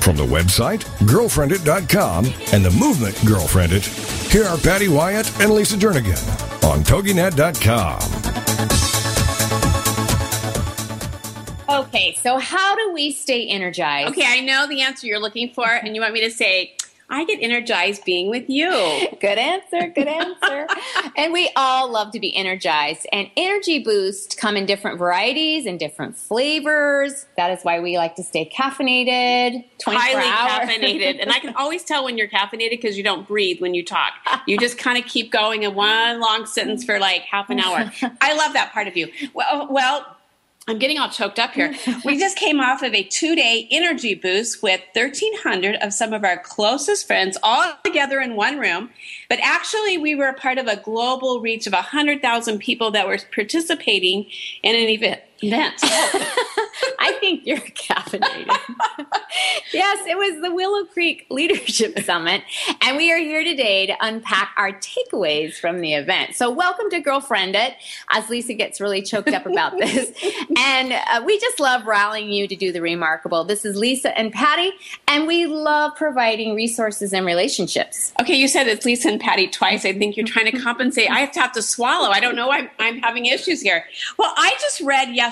From the website, girlfriendit.com, and the movement Girlfriendit, here are Patty Wyatt and Lisa Jernigan on TogiNet.com. Okay, so how do we stay energized? Okay, I know the answer you're looking for, and you want me to say, I get energized being with you. Good answer. Good answer. and we all love to be energized. And energy boosts come in different varieties and different flavors. That is why we like to stay caffeinated. Highly caffeinated. and I can always tell when you're caffeinated because you don't breathe when you talk. You just kind of keep going in one long sentence for like half an hour. I love that part of you. Well, well I'm getting all choked up here. we just came off of a two day energy boost with 1,300 of some of our closest friends all together in one room. But actually, we were a part of a global reach of 100,000 people that were participating in an event. Event. I think you're caffeinated. yes, it was the Willow Creek Leadership Summit, and we are here today to unpack our takeaways from the event. So, welcome to Girlfriend It, as Lisa gets really choked up about this. and uh, we just love rallying you to do the remarkable. This is Lisa and Patty, and we love providing resources and relationships. Okay, you said it's Lisa and Patty twice. I think you're trying to compensate. I have to have to swallow. I don't know. I'm, I'm having issues here. Well, I just read yesterday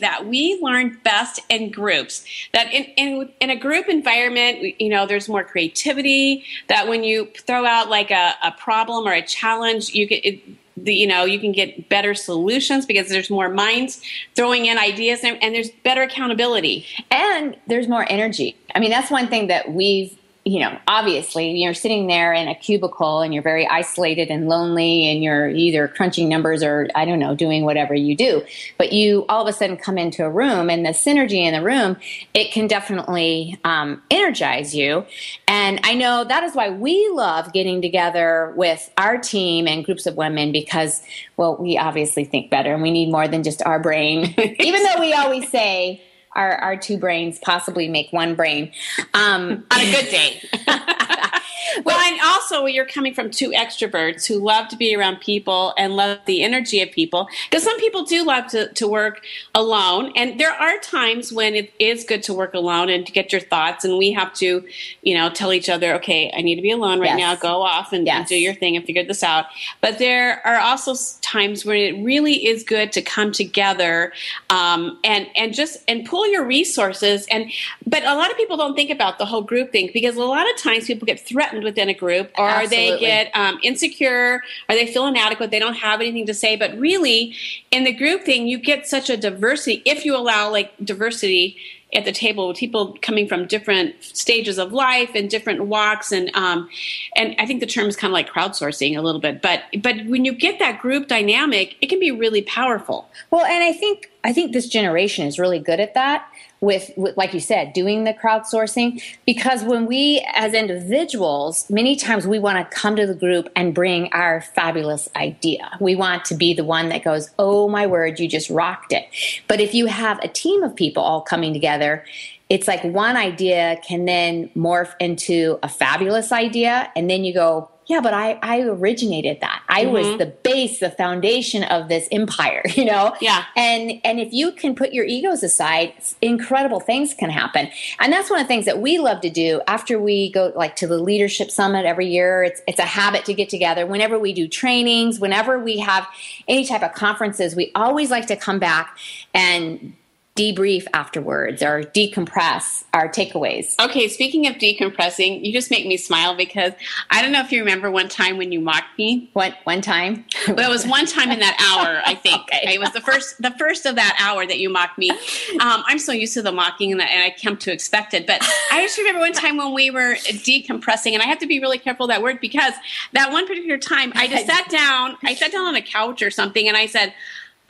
that we learn best in groups. That in, in, in a group environment, you know, there's more creativity. That when you throw out like a, a problem or a challenge, you get it, the, you know you can get better solutions because there's more minds throwing in ideas and, and, there's better accountability and there's more energy i mean that's one thing that we've you know, obviously you're sitting there in a cubicle and you're very isolated and lonely and you're either crunching numbers or I don't know, doing whatever you do. But you all of a sudden come into a room and the synergy in the room, it can definitely um, energize you. And I know that is why we love getting together with our team and groups of women because, well, we obviously think better and we need more than just our brain. Even though we always say, our, our two brains possibly make one brain um, on a good day. well, and also you're coming from two extroverts who love to be around people and love the energy of people. Because some people do love to, to work alone, and there are times when it is good to work alone and to get your thoughts. And we have to, you know, tell each other, okay, I need to be alone right yes. now. Go off and, yes. and, do your thing and figure this out. But there are also times when it really is good to come together um, and and just and pull your resources. And but a lot of people don't think about the whole group thing because a lot of times people get threatened threatened within a group, or Absolutely. they get um, insecure, or they feel inadequate, they don't have anything to say. But really, in the group thing, you get such a diversity if you allow like diversity at the table with people coming from different stages of life and different walks and um, and I think the term is kind of like crowdsourcing a little bit but but when you get that group dynamic it can be really powerful. Well and I think I think this generation is really good at that with, with, like you said, doing the crowdsourcing. Because when we, as individuals, many times we want to come to the group and bring our fabulous idea. We want to be the one that goes, oh my word, you just rocked it. But if you have a team of people all coming together, it's like one idea can then morph into a fabulous idea. And then you go, yeah, but I, I originated that. I mm-hmm. was the base, the foundation of this empire, you know? Yeah. And and if you can put your egos aside, incredible things can happen. And that's one of the things that we love to do after we go like to the leadership summit every year. It's it's a habit to get together. Whenever we do trainings, whenever we have any type of conferences, we always like to come back and debrief afterwards or decompress our takeaways. Okay, speaking of decompressing, you just make me smile because I don't know if you remember one time when you mocked me. What one time? well, it was one time in that hour, I think. okay. It was the first the first of that hour that you mocked me. Um, I'm so used to the mocking and, and I come to expect it. But I just remember one time when we were decompressing, and I have to be really careful that word because that one particular time I just sat down, I sat down on a couch or something, and I said,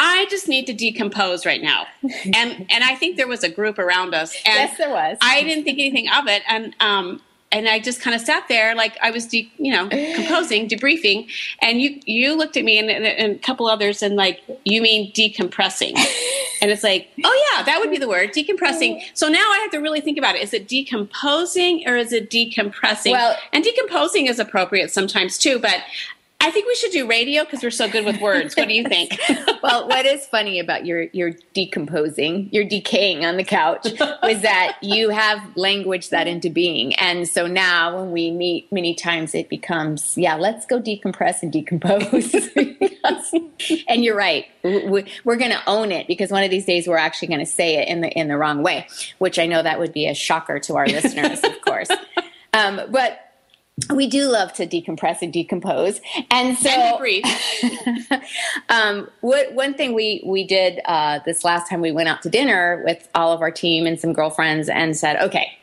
I just need to decompose right now. And and I think there was a group around us. And yes, there was. I didn't think anything of it. And um and I just kind of sat there like I was, de- you know, composing, debriefing, and you you looked at me and, and, a couple others and like, you mean decompressing? And it's like, oh yeah, that would be the word, decompressing. So now I have to really think about it. Is it decomposing or is it decompressing? Well, and decomposing is appropriate sometimes too, but I think we should do radio because we're so good with words. What do you think? well, what is funny about your your decomposing, your decaying on the couch, was that you have language that into being, and so now when we meet, many times it becomes, yeah, let's go decompress and decompose. and you're right, we're going to own it because one of these days we're actually going to say it in the in the wrong way, which I know that would be a shocker to our listeners, of course. Um, but we do love to decompress and decompose, and so and um, what, one thing we we did uh, this last time we went out to dinner with all of our team and some girlfriends, and said, okay,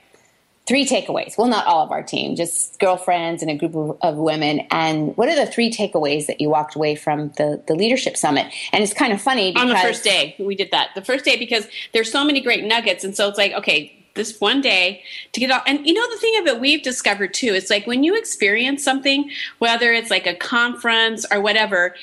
three takeaways. Well, not all of our team, just girlfriends and a group of, of, women. And what are the three takeaways that you walked away from the, the leadership summit? And it's kind of funny because on the first day we did that. The first day because there's so many great nuggets, and so it's like, okay, this one day to get off. And you know, the thing of it we've discovered too, it's like when you experience something, whether it's like a conference or whatever,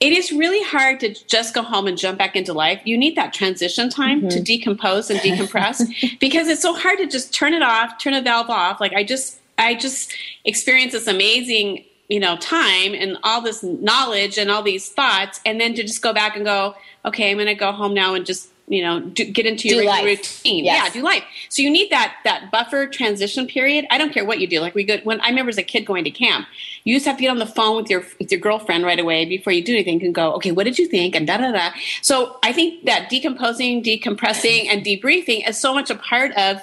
it is really hard to just go home and jump back into life. You need that transition time mm-hmm. to decompose and decompress because it's so hard to just turn it off, turn a valve off. Like I just, I just experienced this amazing, you know, time and all this knowledge and all these thoughts, and then to just go back and go, okay, I'm going to go home now and just you know do, get into your routine yes. yeah do life so you need that that buffer transition period i don't care what you do like we go when i remember as a kid going to camp you just have to get on the phone with your with your girlfriend right away before you do anything and go okay what did you think and da da da so i think that decomposing decompressing and debriefing is so much a part of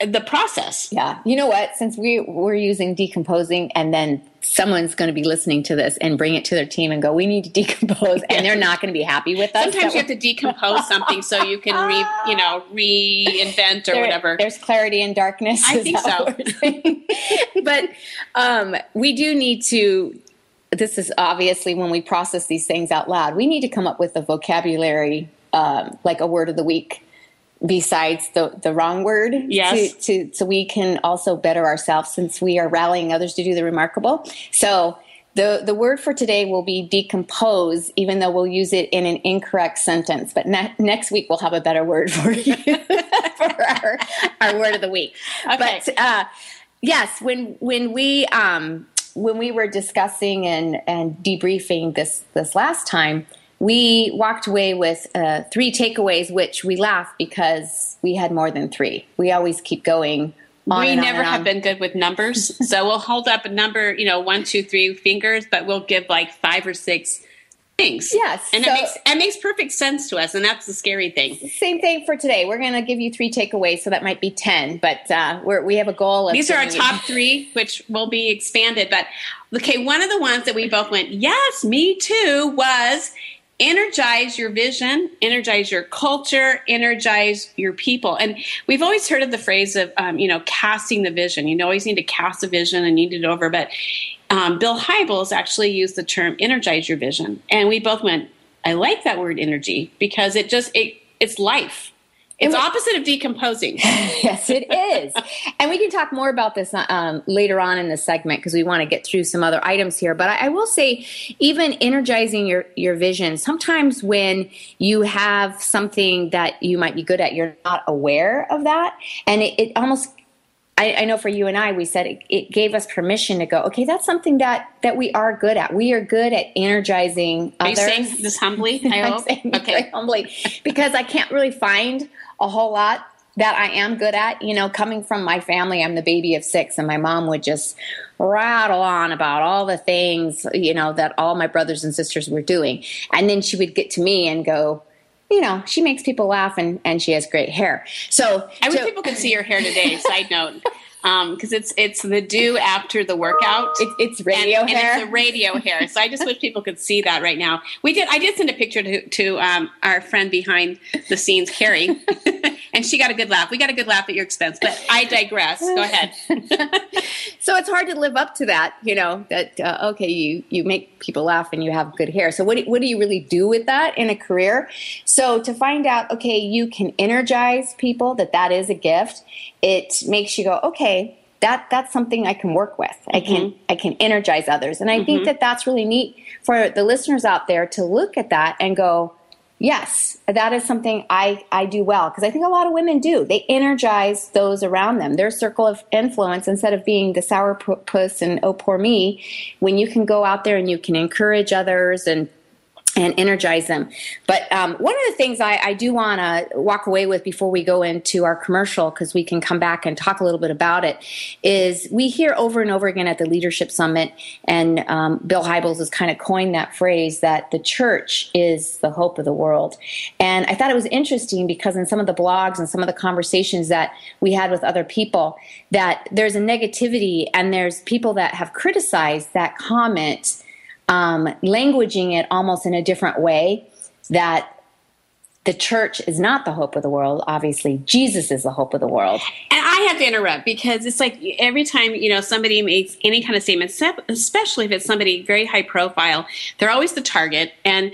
the process. Yeah. You know what? Since we we're using decomposing and then someone's going to be listening to this and bring it to their team and go, we need to decompose and they're not going to be happy with us. Sometimes you have to decompose something so you can re, you know, reinvent or there, whatever. There's clarity in darkness. I think so. but um, we do need to this is obviously when we process these things out loud, we need to come up with a vocabulary, um, like a word of the week besides the, the wrong word yes. To, to, so we can also better ourselves since we are rallying others to do the remarkable so the, the word for today will be decompose even though we'll use it in an incorrect sentence but ne- next week we'll have a better word for you for our, our word of the week okay. but uh, yes when when we um, when we were discussing and, and debriefing this this last time we walked away with uh, three takeaways, which we laugh because we had more than three. We always keep going. we never have been good with numbers, so we'll hold up a number, you know, one, two, three fingers, but we'll give like five or six things. Yes, and so, it makes it makes perfect sense to us, and that's the scary thing. Same thing for today. We're going to give you three takeaways, so that might be ten, but uh, we have a goal. These are our top three, which will be expanded. But okay, one of the ones that we both went, yes, me too, was energize your vision, energize your culture, energize your people. And we've always heard of the phrase of, um, you know, casting the vision. You always need to cast a vision and need it over. But um, Bill Hybels actually used the term energize your vision. And we both went, I like that word energy because it just, it, it's life. It's opposite of decomposing. yes, it is. and we can talk more about this um, later on in the segment because we want to get through some other items here. But I, I, will say, even energizing your, your vision, sometimes when you have something that you might be good at, you're not aware of that. And it, it almost I, I, know for you and I, we said it, it, gave us permission to go. Okay, that's something that that we are good at. We are good at energizing are others. You saying this humbly? I hope. okay, humbly, because I can't really find a whole lot that I am good at. You know, coming from my family, I'm the baby of six, and my mom would just rattle on about all the things, you know, that all my brothers and sisters were doing. And then she would get to me and go, you know, she makes people laugh and, and she has great hair. So I wish so- people could see your hair today. Side note, because it's it's the do after the workout. It's, it's radio and, hair. And it's a radio hair. So I just wish people could see that right now. We did. I did send a picture to, to um, our friend behind the scenes, Carrie, and she got a good laugh. We got a good laugh at your expense. But I digress. Go ahead. so it's hard to live up to that, you know, that, uh, okay, you, you make people laugh and you have good hair. So what what do you really do with that in a career? So to find out, okay, you can energize people, that that is a gift. It makes you go, okay, that that's something I can work with. I can mm-hmm. I can energize others, and I think mm-hmm. that that's really neat for the listeners out there to look at that and go, yes, that is something I I do well because I think a lot of women do. They energize those around them, their circle of influence, instead of being the sour puss and oh poor me. When you can go out there and you can encourage others and and energize them. But um, one of the things I, I do want to walk away with before we go into our commercial, because we can come back and talk a little bit about it, is we hear over and over again at the Leadership Summit, and um, Bill Hybels has kind of coined that phrase that the church is the hope of the world. And I thought it was interesting because in some of the blogs and some of the conversations that we had with other people, that there's a negativity and there's people that have criticized that comment um, languaging it almost in a different way that the church is not the hope of the world. Obviously, Jesus is the hope of the world. And I have to interrupt because it's like every time you know somebody makes any kind of statement, especially if it's somebody very high profile, they're always the target. And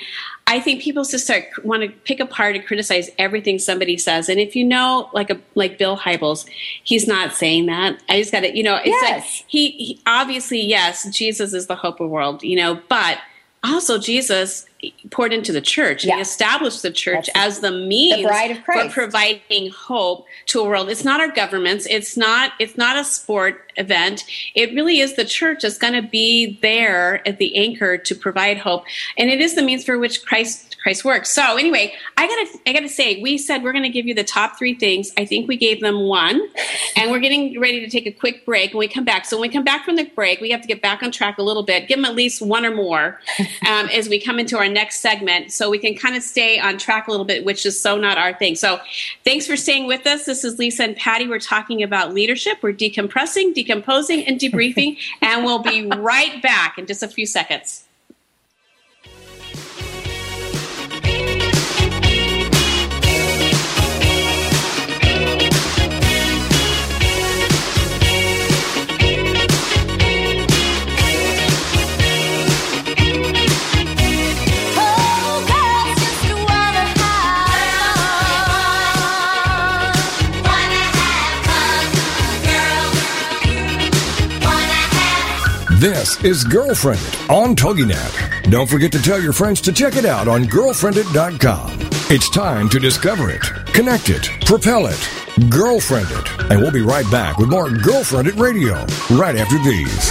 I think people just start want to pick apart and criticize everything somebody says. And if you know, like a like Bill Hybels, he's not saying that. I just got to, you know, it's Yes. like he, he obviously yes, Jesus is the hope of the world, you know, but also Jesus poured into the church. Yeah. He established the church That's as the means the for providing hope to a world. It's not our governments. It's not. It's not a sport event. It really is the church that's going to be there at the anchor to provide hope, and it is the means for which Christ Christ works. So anyway, I gotta I gotta say, we said we're to give you the top three things. I think we gave them one, and we're getting ready to take a quick break. When we come back, so when we come back from the break, we have to get back on track a little bit. Give them at least one or more um, as we come into our next segment, so we can kind of stay on track a little bit, which is so not our thing. So thanks for staying with us. This is Lisa and Patty. We're talking about leadership. We're decompressing, decomposing, and debriefing, and we'll be right back in just a few seconds. This is Girlfriended on TogiNet. Don't forget to tell your friends to check it out on girlfriendit.com. It's time to discover it, connect it, propel it, Girlfriended. And we'll be right back with more Girlfriended Radio right after these.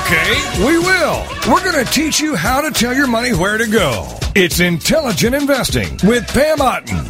Okay, we will. We're going to teach you how to tell your money where to go. It's Intelligent Investing with Pam Otten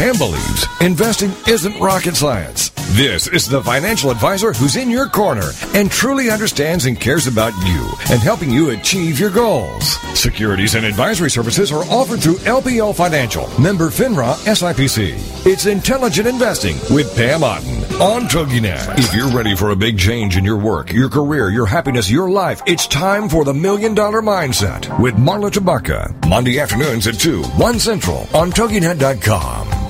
Pam believes investing isn't rocket science. This is the financial advisor who's in your corner and truly understands and cares about you and helping you achieve your goals. Securities and advisory services are offered through LPL Financial, member FINRA SIPC. It's intelligent investing with Pam Otten on TogiNet. If you're ready for a big change in your work, your career, your happiness, your life, it's time for the Million Dollar Mindset with Marla Tabaka. Monday afternoons at 2, 1 Central on TogiNet.com.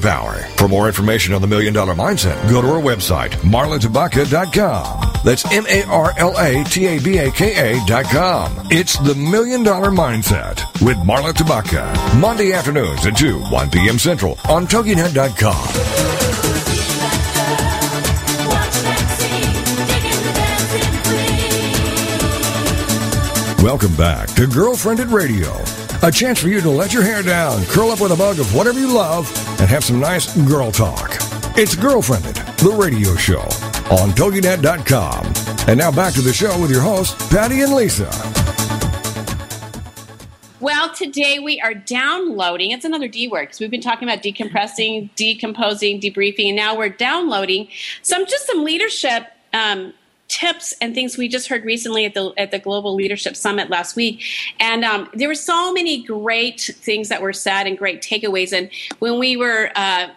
power. For more information on the Million Dollar Mindset, go to our website, marlatabaka.com. That's M-A-R-L-A-T-A-B-A-K-A dot com. It's the Million Dollar Mindset with Marla Tabaka. Monday afternoons at 2, 1 p.m. Central on TogiNet.com. Welcome back to Girlfriended Radio. A chance for you to let your hair down, curl up with a mug of whatever you love, and have some nice girl talk. It's Girlfriended, the radio show on TogiNet.com. And now back to the show with your hosts, Patty and Lisa. Well, today we are downloading. It's another D word because we've been talking about decompressing, decomposing, debriefing, and now we're downloading some just some leadership um, tips and things we just heard recently at the at the Global Leadership Summit last week, and um, there were so many great things that were said and great takeaways. And when we were uh,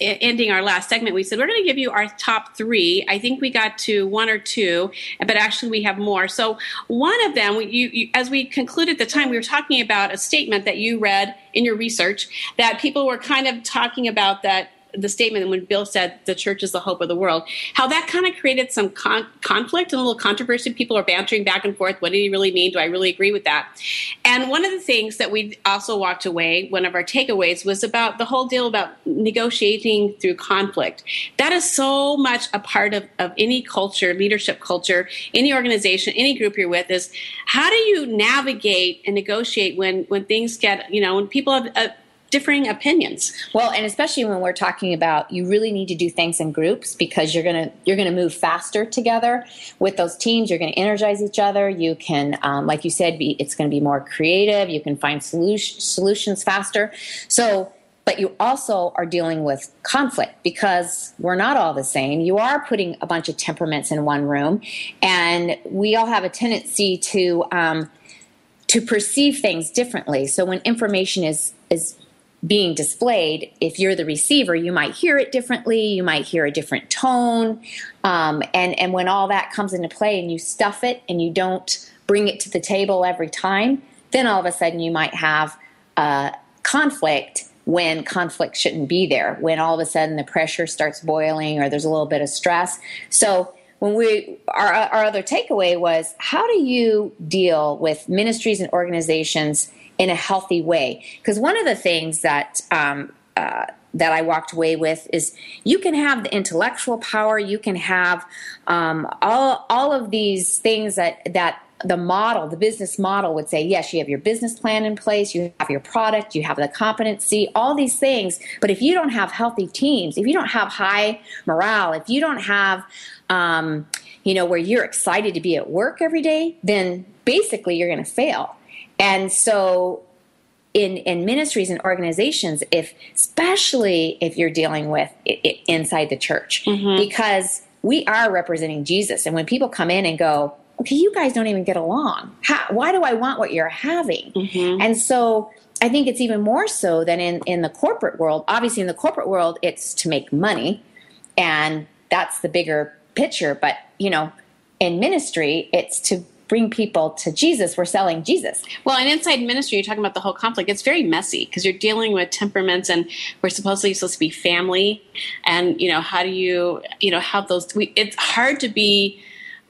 ending our last segment, we said we're going to give you our top three. I think we got to one or two, but actually we have more. So one of them, you, you, as we concluded the time, we were talking about a statement that you read in your research that people were kind of talking about that the statement when Bill said the church is the hope of the world, how that kind of created some con- conflict and a little controversy. People are bantering back and forth. What did he really mean? Do I really agree with that? And one of the things that we also walked away, one of our takeaways, was about the whole deal about negotiating through conflict. That is so much a part of, of any culture, leadership culture, any organization, any group you're with, is how do you navigate and negotiate when, when things get, you know, when people have a, differing opinions. Well, and especially when we're talking about you really need to do things in groups because you're gonna you're gonna move faster together with those teams. You're gonna energize each other. You can, um, like you said, be it's going to be more creative. You can find solution, solutions faster. So. But you also are dealing with conflict because we're not all the same. You are putting a bunch of temperaments in one room, and we all have a tendency to um, to perceive things differently. So when information is is being displayed, if you're the receiver, you might hear it differently. You might hear a different tone, um, and and when all that comes into play, and you stuff it, and you don't bring it to the table every time, then all of a sudden you might have a conflict when conflict shouldn't be there. When all of a sudden the pressure starts boiling, or there's a little bit of stress. So when we our, our other takeaway was how do you deal with ministries and organizations in a healthy way. Because one of the things that um, uh, that I walked away with is you can have the intellectual power, you can have um, all all of these things that that the model, the business model would say, yes, you have your business plan in place, you have your product, you have the competency, all these things. But if you don't have healthy teams, if you don't have high morale, if you don't have, um, you know, where you're excited to be at work every day, then basically you're going to fail. And so in, in ministries and organizations, if especially if you're dealing with it, inside the church, mm-hmm. because we are representing Jesus. And when people come in and go, okay, you guys don't even get along. How, why do I want what you're having? Mm-hmm. And so I think it's even more so than in, in the corporate world. Obviously, in the corporate world, it's to make money, and that's the bigger picture. But, you know, in ministry, it's to bring people to Jesus, we're selling Jesus. Well, and inside ministry, you're talking about the whole conflict. It's very messy because you're dealing with temperaments, and we're supposedly supposed to be family. And you know, how do you, you know, have those? We, it's hard to be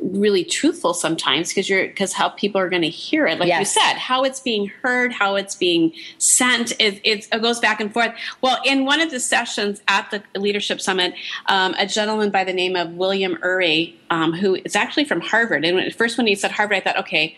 really truthful sometimes because you're because how people are going to hear it like yes. you said how it's being heard how it's being sent it, it, it, goes back and forth well in one of the sessions at the leadership summit um, a gentleman by the name of william Ury, um, who is actually from harvard and when, first when he said harvard i thought okay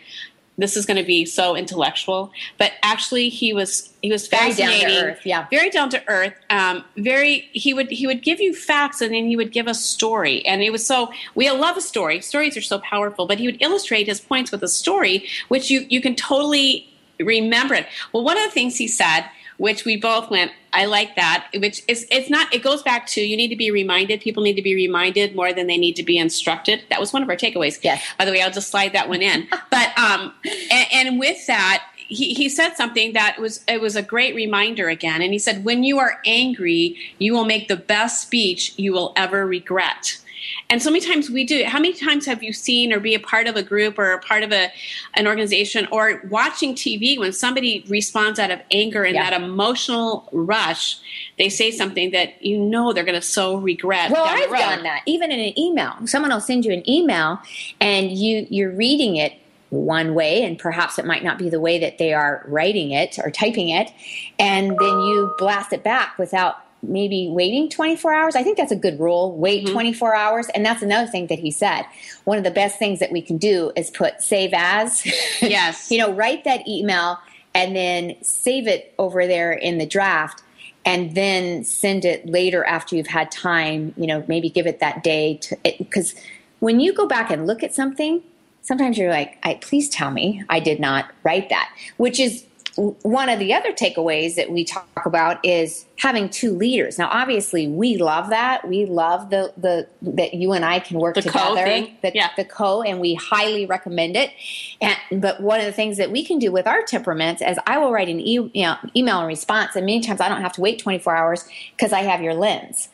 this is going to be so intellectual but actually he was he was fascinating very down to earth yeah. Very down to earth um, very he would he would give you facts and then he would give a story. And it was so we love a story. Stories are so powerful but he would illustrate his points with a story which you you can totally remember it. Well one of the things he said which we both went i like that which is it's not it goes back to you need to be reminded people need to be reminded more than they need to be instructed. That was one of our takeaways. Yes. By the way i'll just slide that one in. But um and, and with that he, he said something that was it was a great reminder again. And he said when you are angry you will make the best speech you will ever regret And so many times we do. How many times have you seen or be a part of a group or a part of a an organization or watching TV when somebody responds out of anger and Yeah. that emotional rush, they say something that you know they're going to so regret. Well, I've done that. Even in an email, someone will send you an email, and you you're reading it one way, and perhaps it might not be the way that they are writing it or typing it, and then you blast it back without maybe waiting 24 hours. I think that's a good rule. Wait mm-hmm. 24 hours, and that's another thing that he said. One of the best things that we can do is put save as. Yes. you know, write that email and then save it over there in the draft and then send it later after you've had time, you know, maybe give it that day to because when you go back and look at something, sometimes you're like, I, please tell me I did not write that, which is one of the other takeaways that we talk about is having two leaders. Now, obviously, we love that. We love the the that you and I can work The together. The, Yeah. the co, and we highly recommend it. And but one of the things that we can do with our temperaments is I will write an e- you know, email in response, and many times I don't have to wait 24 hours because I have your lens,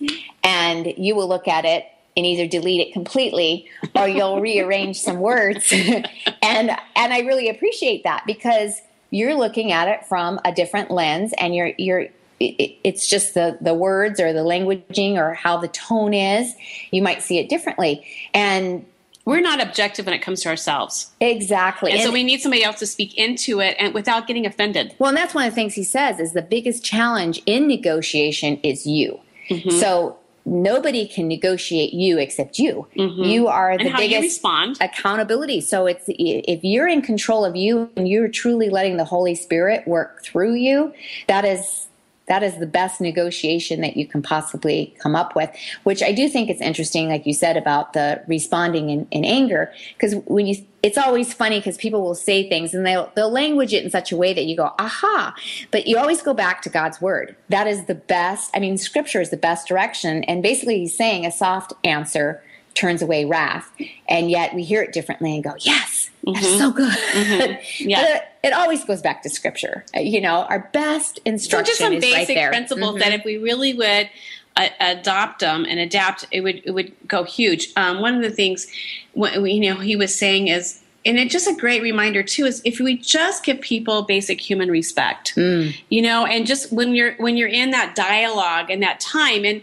and you will look at it and either delete it completely or you'll rearrange some words and and I really appreciate that because you're looking at it from a different lens and you're you're it, it's just the the words or the languaging or how the tone is you might see it differently and We're not objective when it comes to ourselves. exactly And, so we need somebody else to speak into it and without getting offended. Well, and that's one of the things he says is the biggest challenge in negotiation is you. Mm-hmm. So nobody can negotiate you except you. You are the Mm-hmm. And how you biggest accountability. So it's if you're in control of you and you're truly letting the Holy Spirit work through you, that is that is the best negotiation that you can possibly come up with. Which I do think it's interesting, like you said about the responding in, in anger, because when you it's always funny because people will say things and they'll they'll language it in such a way that you go aha. But you always go back to god's word. That is the best i mean scripture is the best direction. And basically he's saying a soft answer turns away wrath and yet we hear it differently and go yes that's so good Yeah. but it, always goes back to scripture Uh, you know our best instruction So just some right basic there principles Mhm. that if we really would uh, adopt them and adapt, it would it would go huge. Um, one of the things what, you know he was saying is, and it's just a great reminder too, is if we just give people basic human respect, Mm. you know, and just when you're when you're in that dialogue and that time and.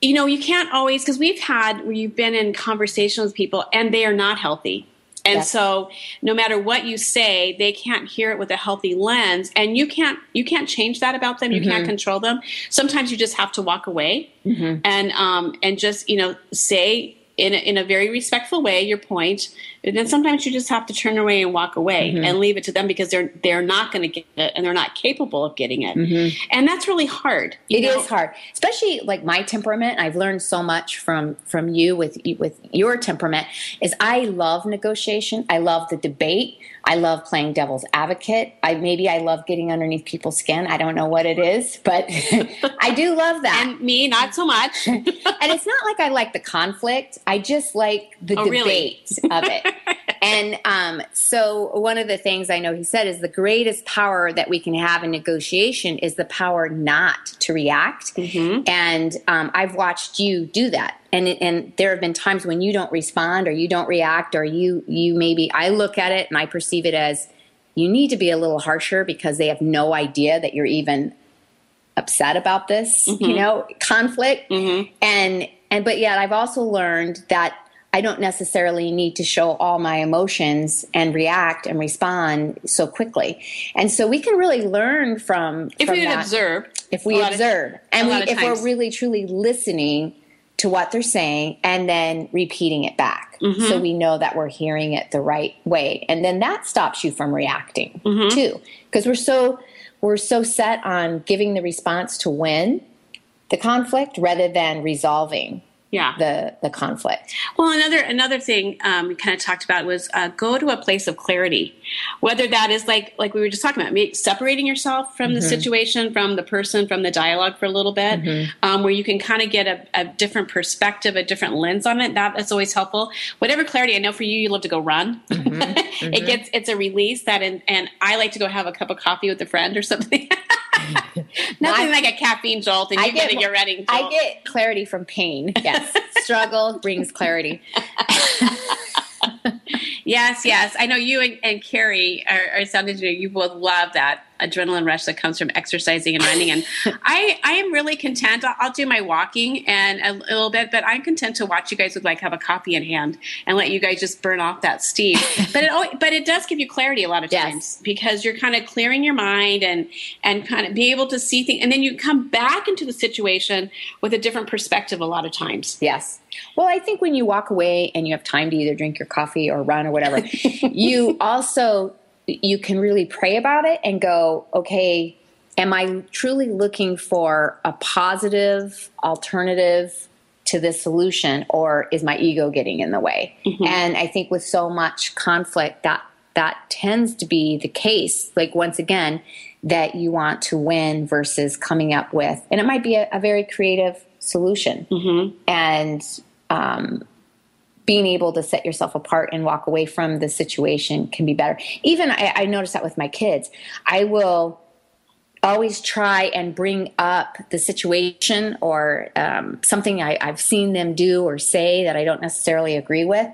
You know, you can't always because we've had where you've been in conversation with people and they are not healthy. And Yes. so no matter what you say, they can't hear it with a healthy lens and you can't you can't change that about them. You can't control them. Sometimes you just have to walk away and um and just, you know, say in a, in a very respectful way your point. And then sometimes you just have to turn away and walk away mm-hmm. and leave it to them because they're they're not going to get it and they're not capable of getting it. Mm-hmm. And that's really hard. It is know? hard, especially like my temperament. I've learned so much from from you with with your temperament. Is I love negotiation. I love the debate. I love playing devil's advocate. I maybe I love getting underneath people's skin. I don't know what it is, but I do love that. And me, not so much. and it's not like I like the conflict. I just like the Oh, really? debate of it. and um, so, one of the things I know he said is the greatest power that we can have in negotiation is the power not to react. Mm-hmm. And um, I've watched you do that. And, and there have been times when you don't respond or you don't react or you you maybe I look at it and I perceive it as you need to be a little harsher because they have no idea that you're even upset about this, Mm-hmm. you know, conflict. And and but yet I've also learned that I don't necessarily need to show all my emotions and react and respond so quickly. And so we can really learn from if from we that observe, if we lot of- observe and we, if times. we're really truly listening to what they're saying and then repeating it back Mm-hmm. so we know that we're hearing it the right way and then that stops you from reacting Mm-hmm. too because we're so we're so set on giving the response to win the conflict rather than resolving yeah. the the conflict Well, another another thing um, we kind of talked about was uh, go to a place of clarity, whether that is like like we were just talking about, maybe separating yourself from the situation, from the person, from the dialogue for a little bit, um, where you can kind of get a, a different perspective, a different lens on it. That is always helpful. Whatever clarity, I know for you, you love to go run. it gets it's a release that, and and I like to go have a cup of coffee with a friend or something. Nothing like a caffeine jolt, and you I get, get- a ready. I get clarity from pain yes struggle brings clarity. yes, yes. I know you and, and Carrie, our, our sound engineer, you both love that adrenaline rush that comes from exercising and running. And I, I am really content. I'll, I'll, do my walking and a, little bit, but I'm content to watch you guys with like have a coffee in hand and let you guys just burn off that steam. but it, but it does give you clarity a lot of times yes. because you're kind of clearing your mind and and kind of be able to see things, and then you come back into the situation with a different perspective a lot of times. Yes. Well, I think when you walk away and you have time to either drink your coffee or run or whatever, you also you can really pray about it and go, okay, am I truly looking for a positive alternative to this solution or is my ego getting in the way? Mm-hmm. And I think with so much conflict that that tends to be the case. Like once again, that you want to win versus coming up with, and it might be a, a very creative solution. Mm-hmm. And um, being able to set yourself apart and walk away from the situation can be better. Even I, I notice that with my kids. I will always try and bring up the situation or um, something I, I've seen them do or say that I don't necessarily agree with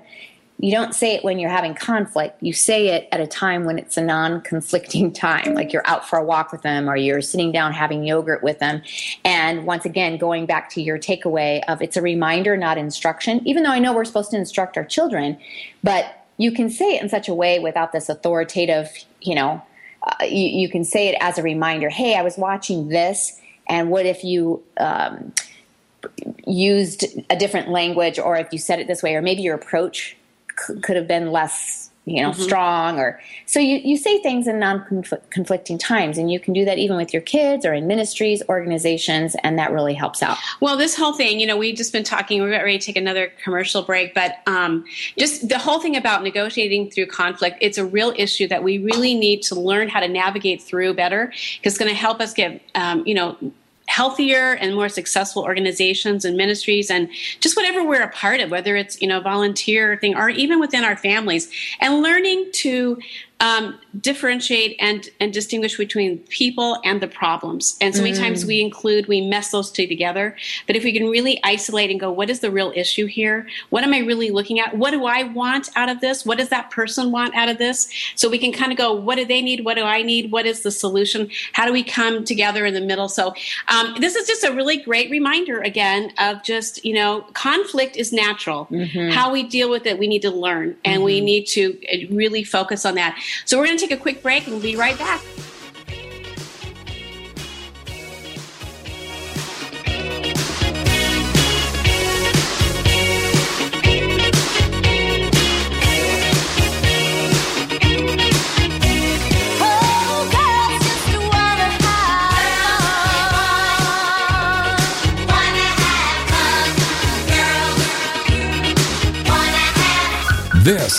you don't say it when you're having conflict. You say it at a time when it's a non conflicting time, like you're out for a walk with them or you're sitting down having yogurt with them. And once again, going back to your takeaway of it's a reminder, not instruction, even though I know we're supposed to instruct our children, but you can say it in such a way without this authoritative, you know, uh, you, you, can say it as a reminder hey, I was watching this, and what if you. Um, used a different language or if you said it this way or maybe your approach could have been less you know mm-hmm. strong or so you, you say things in non-conflicting times and you can do that even with your kids or in ministries organizations and that really helps out well this whole thing you know we've just been talking we're ready to take another commercial break but um, just the whole thing about negotiating through conflict it's a real issue that we really need to learn how to navigate through better because it's going to help us get um, you know healthier and more successful organizations and ministries and just whatever we're a part of whether it's you know volunteer thing or even within our families and learning to um, differentiate and, and distinguish between people and the problems. And so many mm. times we include, we mess those two together. But if we can really isolate and go, what is the real issue here? What am I really looking at? What do I want out of this? What does that person want out of this? So we can kind of go, what do they need? What do I need? What is the solution? How do we come together in the middle? So um, this is just a really great reminder again of just, you know, conflict is natural. Mm-hmm. How we deal with it, we need to learn and mm-hmm. we need to uh, really focus on that. So we're going to take a quick break and we'll be right back.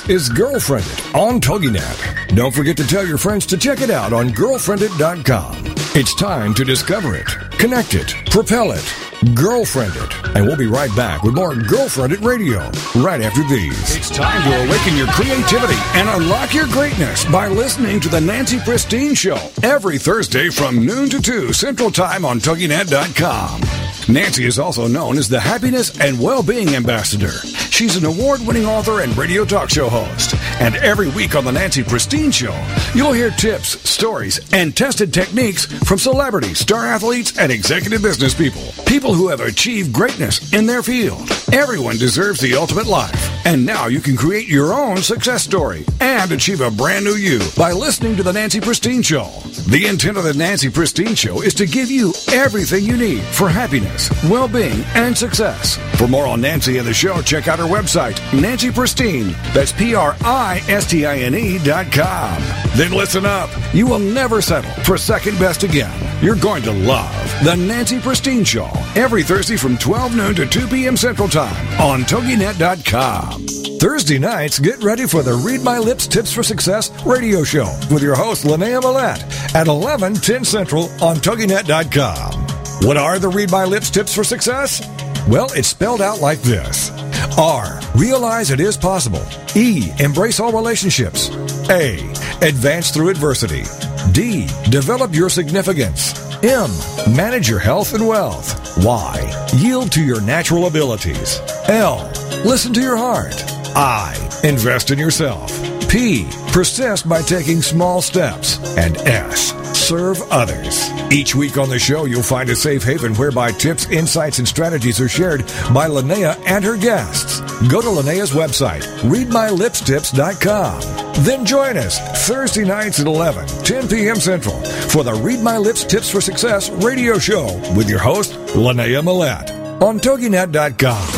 Is Girlfriended on TogiNet. Don't forget to tell your friends to check it out on girlfriendit.com. It's time to discover it, connect it, propel it, girlfriend it. And we'll be right back with more Girlfriended Radio right after these. It's time to awaken your creativity and unlock your greatness by listening to The Nancy Pristine Show every Thursday from noon to 2 Central Time on TogiNet.com. Nancy is also known as the Happiness and Well-Being Ambassador. She's an award-winning author and radio talk show host. And every week on the Nancy Pristine Show, you'll hear tips, stories, and tested techniques from celebrities, star athletes, and executive business people. People who have achieved greatness in their field. Everyone deserves the ultimate life. And now you can create your own success story and achieve a brand new you by listening to the Nancy Pristine Show. The intent of the Nancy Pristine Show is to give you everything you need for happiness, well-being, and success. For more on Nancy and the show, check out her website, Nancy Pristine. That's P-R-I-S-T-I-N-E dot com. Then listen up. You will never settle for second best again. You're going to love the Nancy Pristine Show every Thursday from 12 noon to 2 p.m. Central Time on TogiNet.com. Thursday nights, get ready for the Read My Lips Tips for Success radio show with your host, Linnea Millette at 11, 10 Central on TogiNet.com. What are the Read My Lips Tips for Success? Well, it's spelled out like this. R. Realize it is possible. E. Embrace all relationships. A. Advance through adversity. D. Develop your significance. M. Manage your health and wealth. Y. Yield to your natural abilities. L. Listen to your heart. I. Invest in yourself. P. Persist by taking small steps. And S. Serve others. Each week on the show, you'll find a safe haven whereby tips, insights, and strategies are shared by Linnea and her guests. Go to Linnea's website, readmylipstips.com. Then join us Thursday nights at 11, 10 p.m. Central for the Read My Lips Tips for Success radio show with your host, Linnea Millette on TogiNet.com.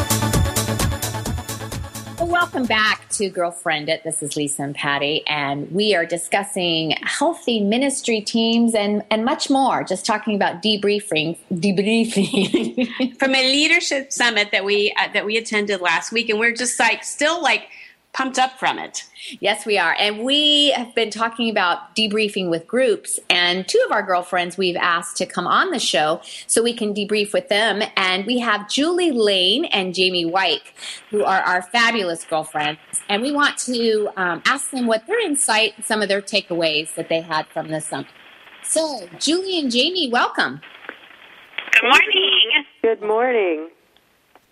Welcome back to Girlfriend It. This is Lisa and Patty, and we are discussing healthy ministry teams and, and much more. Just talking about debriefing, debriefing from a leadership summit that we uh, that we attended last week, and we're just like still like pumped up from it. Yes, we are. And we have been talking about debriefing with groups. And two of our girlfriends we've asked to come on the show so we can debrief with them. And we have Julie Lane and Jamie White, who are our fabulous girlfriends. And we want to um, ask them what their insight, some of their takeaways that they had from this summit. So, Julie and Jamie, welcome. Good morning. Good morning.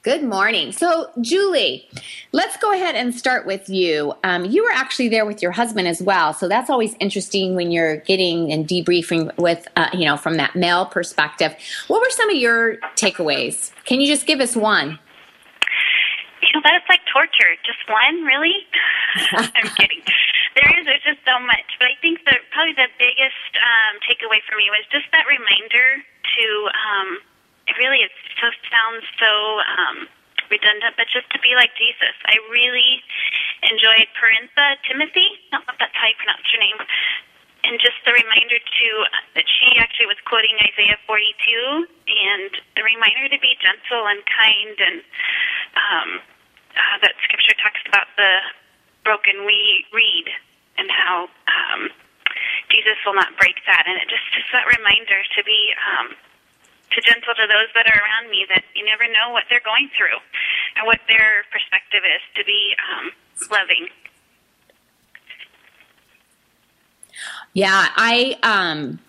Good morning. So, Julie, let's go ahead and start with you. Um, you were actually there with your husband as well, so that's always interesting when you're getting and debriefing with, uh, you know, from that male perspective. What were some of your takeaways? Can you just give us one? You know, that is like torture. Just one, really? I'm kidding. There is. There's just so much, but I think that probably the biggest um, takeaway for me was just that reminder to. Um, really it so sounds so um, redundant, but just to be like Jesus. I really enjoyed Perinza Timothy. I don't know if that's how you pronounce her name. And just the reminder to that she actually was quoting Isaiah 42, and the reminder to be gentle and kind, and um, uh, that Scripture talks about the broken we reed and how um, Jesus will not break that, and it just is that reminder to be um, to gentle to those that are around me that you never know what they're going through and what their perspective is to be um, loving. Yeah i um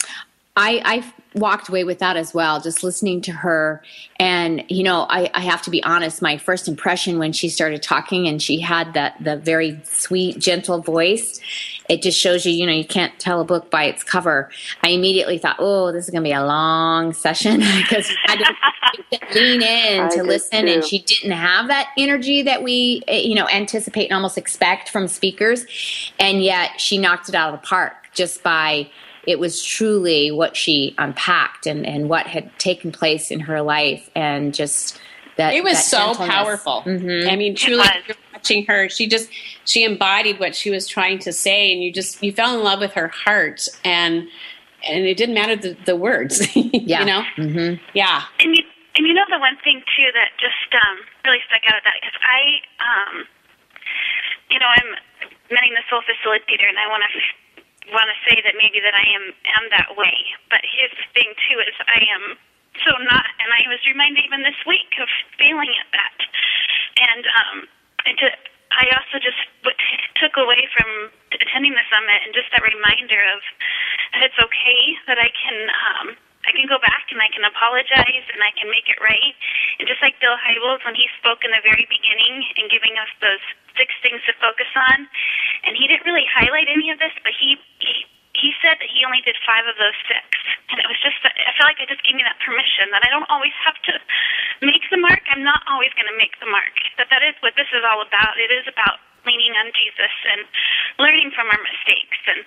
i i walked away with that as well just listening to her. And you know I, I have to be honest my first impression when she started talking and she had that the very sweet gentle voice it just shows you, you know, you can't tell a book by its cover. I immediately thought, oh, this is going to be a long session because she had to lean in to listen, too. and she didn't have that energy that we, eh, you know, anticipate and almost expect from speakers, and yet she knocked it out of the park just by it was truly what she unpacked and, and what had taken place in her life and just that it was that so gentleness. powerful Mhm. i mean truly you're watching her. She just she embodied what she was trying to say and you just you fell in love with her heart and and it didn't matter the, the words Yeah. you know? Mm-hmm. yeah. And you and you know the one thing too that just um, really stuck out of that because I um, you know I'm meeting the soul facilitator and I want to want to say that maybe that I am am that way. But here's the thing too is I am so not and I was reminded even this week of failing at that. And um and to I also just took away from attending the summit and just that reminder of that it's okay that I can um I can go back and I can apologize and I can make it right. And just like Bill Hybels when he spoke in the very beginning and giving us those six things to focus on, and he didn't really highlight any of this, but he he, he said that he only did five of those six, and it was just that I feel like it just gave me that permission that I don't always have to make the mark. I'm not always going to make the mark. That that is what this is all about. It is about leaning on Jesus and learning from our mistakes and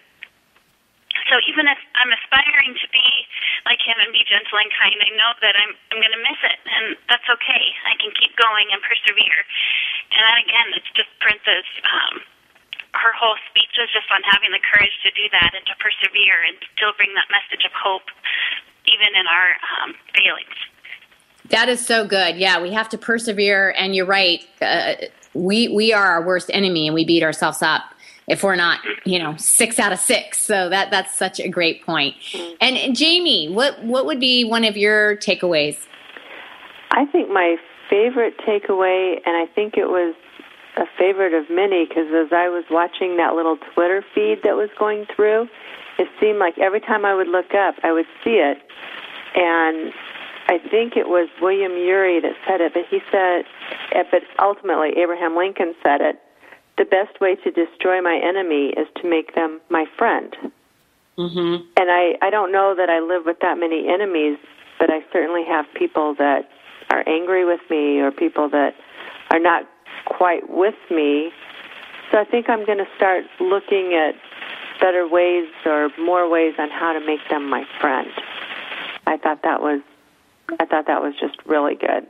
so even if I'm aspiring to be like him and be gentle and kind, I know that I'm I'm going to miss it, and that's okay. I can keep going and persevere. And then again, it's just Princess. Um, her whole speech was just on having the courage to do that and to persevere and still bring that message of hope, even in our um, failings. That is so good. Yeah, we have to persevere. And you're right. Uh, we we are our worst enemy, and we beat ourselves up if we're not, you know, six out of six. So that that's such a great point. And, and Jamie, what what would be one of your takeaways? I think my favorite takeaway, and I think it was a favorite of many, because as I was watching that little Twitter feed that was going through, it seemed like every time I would look up, I would see it, and I think it was William Ury that said it, but he said, eh, but ultimately Abraham Lincoln said it. The best way to destroy my enemy is to make them my friend. Mm-hmm. And I, I don't know that I live with that many enemies, but I certainly have people that are angry with me or people that are not quite with me. So I think I'm going to start looking at better ways or more ways on how to make them my friend. I thought that was I thought that was just really good.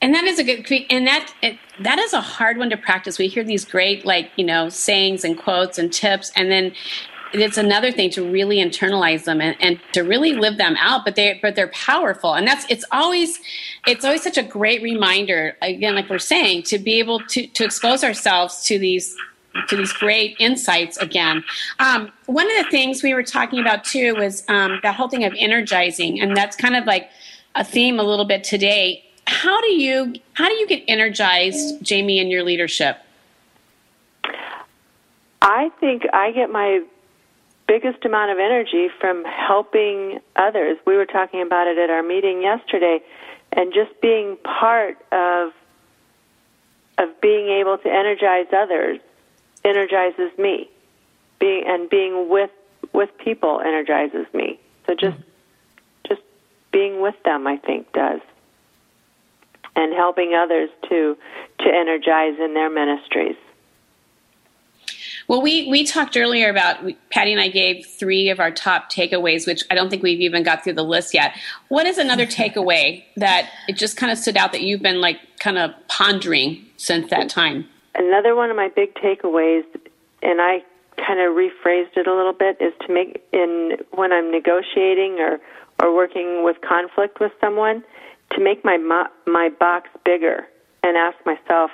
And that is a good, and that it, that is a hard one to practice. We hear these great, like you know, sayings and quotes and tips, and then it's another thing to really internalize them and, and to really live them out. But they, but they're powerful, and that's it's always, it's always such a great reminder. Again, like we're saying, to be able to to expose ourselves to these to these great insights again. Um, one of the things we were talking about too was um, the whole thing of energizing, and that's kind of like a theme a little bit today. How do you how do you get energized, Jamie, in your leadership? I think I get my biggest amount of energy from helping others. We were talking about it at our meeting yesterday, and just being part of of being able to energize others energizes me. Being and being with with people energizes me. So just just being with them, I think, does, and helping others to to energize in their ministries. Well, we, we talked earlier about Patty and I gave three of our top takeaways, which I don't think we've even got through the list yet. What is another takeaway that it just kind of stood out that you've been like kind of pondering since that time? Another one of my big takeaways, and I kind of rephrased it a little bit, is to make in when I'm negotiating or or working with conflict with someone, to make my my box bigger and ask myself,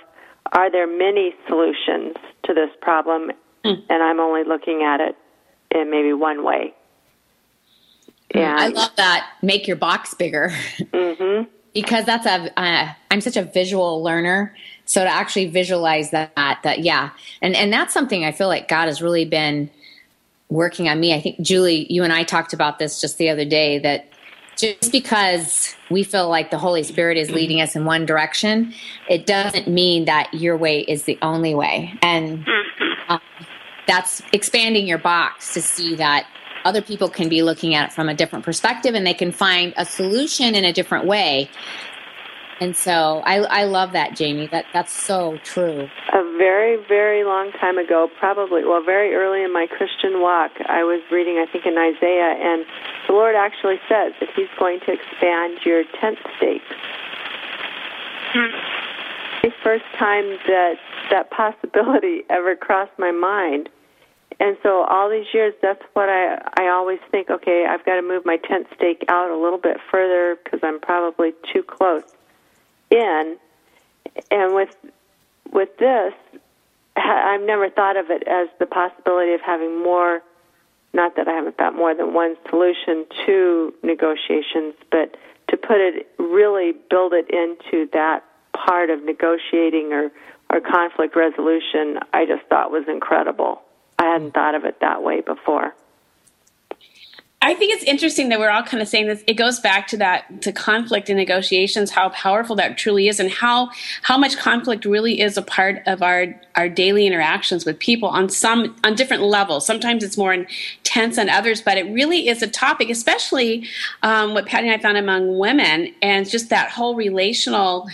are there many solutions to this problem, mm. and I'm only looking at it in maybe one way. And I love that. Make your box bigger. Mm-hmm. because that's a. Uh, I'm such a visual learner so to actually visualize that, that yeah, and and that's something I feel like God has really been working on me. I think Julie, you and I talked about this just the other day that just because we feel like the Holy Spirit is leading us in one direction, it doesn't mean that your way is the only way. And um, that's expanding your box to see that other people can be looking at it from a different perspective and they can find a solution in a different way and so I, I love that, Jamie. That that's so true. A very, very long time ago, probably well, very early in my Christian walk, I was reading, I think, in Isaiah, and the Lord actually says that He's going to expand your tent stakes. Hmm. The first time that that possibility ever crossed my mind. And so all these years, that's what I I always think. Okay, I've got to move my tent stake out a little bit further because I'm probably too close in. And with with this, I've never thought of it as the possibility of having more. Not that I haven't thought more than one solution to negotiations, but to put it really build it into that part of negotiating or or conflict resolution. I just thought was incredible. I hadn't mm. thought of it that way before. I think it's interesting that we're all kind of saying this. It goes back to that to conflict and negotiations, how powerful that truly is, and how how much conflict really is a part of our our daily interactions with people on some on different levels. Sometimes it's more intense than others, but it really is a topic, especially um, what Patty and I found among women, and just that whole relational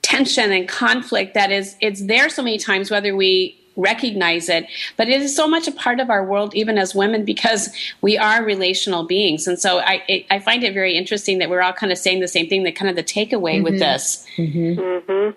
tension and conflict that is it's there so many times, whether we recognize it. But it is so much a part of our world, even as women, because we are relational beings. And so I, it, I find it very interesting that we're all kind of saying the same thing, that kind of the takeaway mm-hmm. with this. Mm-hmm. Mm-hmm.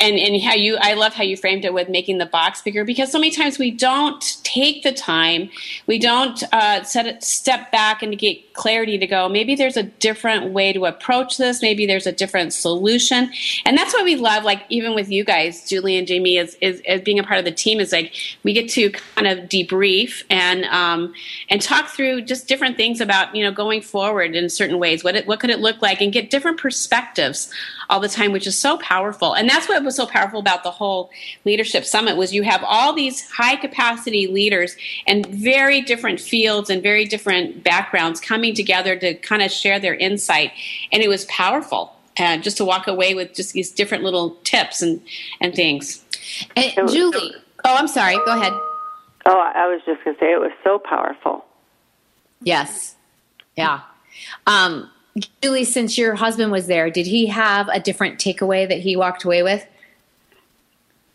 and and how you I love how you framed it with making the box bigger because so many times we don't take the time, we don't uh, set it, step back and get clarity to go. Maybe there's a different way to approach this. Maybe there's a different solution, and that's why we love like even with you guys, Julie and Jamie, as, as, as being a part of the team is like we get to kind of debrief and um, and talk through just different things about you know going forward in certain ways. What it, what could it look like and get different perspectives all the time, which is so powerful. And that's what was so powerful about the whole leadership summit was you have all these high capacity leaders and very different fields and very different backgrounds coming together to kind of share their insight. And it was powerful. Uh, just to walk away with just these different little tips and, and things. And Julie, oh, I'm sorry. Go ahead. Oh, I was just going to say it was so powerful. Yes. Yeah. Um, Julie, since your husband was there, did he have a different takeaway that he walked away with?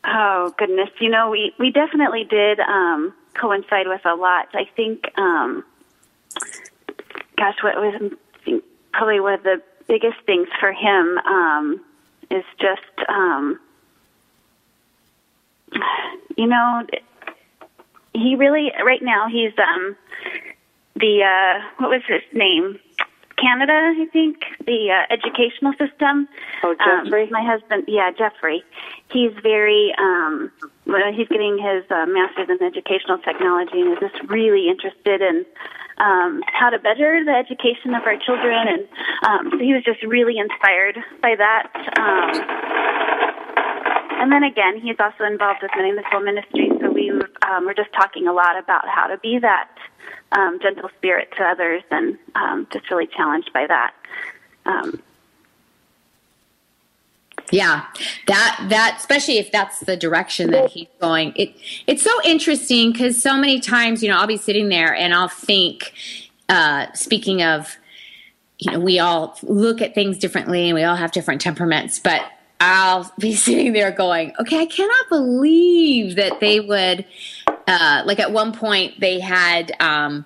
Oh goodness, you know we we definitely did um, coincide with a lot. I think, um, gosh, what was probably one of the biggest things for him um, is just, um, you know, he really right now he's um, the uh, what was his name Canada, I think, the uh, educational system. Oh, Jeffrey. Um, my husband, yeah, Jeffrey. He's very, um, well, he's getting his uh, master's in educational technology and is just really interested in um, how to better the education of our children. And um, so he was just really inspired by that. Um, and then again, he's also involved with many municipal ministries. So we um, were just talking a lot about how to be that um, gentle spirit to others, and um, just really challenged by that. Um, yeah, that that especially if that's the direction that he's going. It it's so interesting because so many times, you know, I'll be sitting there and I'll think. Uh, speaking of, you know, we all look at things differently and we all have different temperaments, but I'll be sitting there going, okay, I cannot believe that they would uh, like at one point they had um,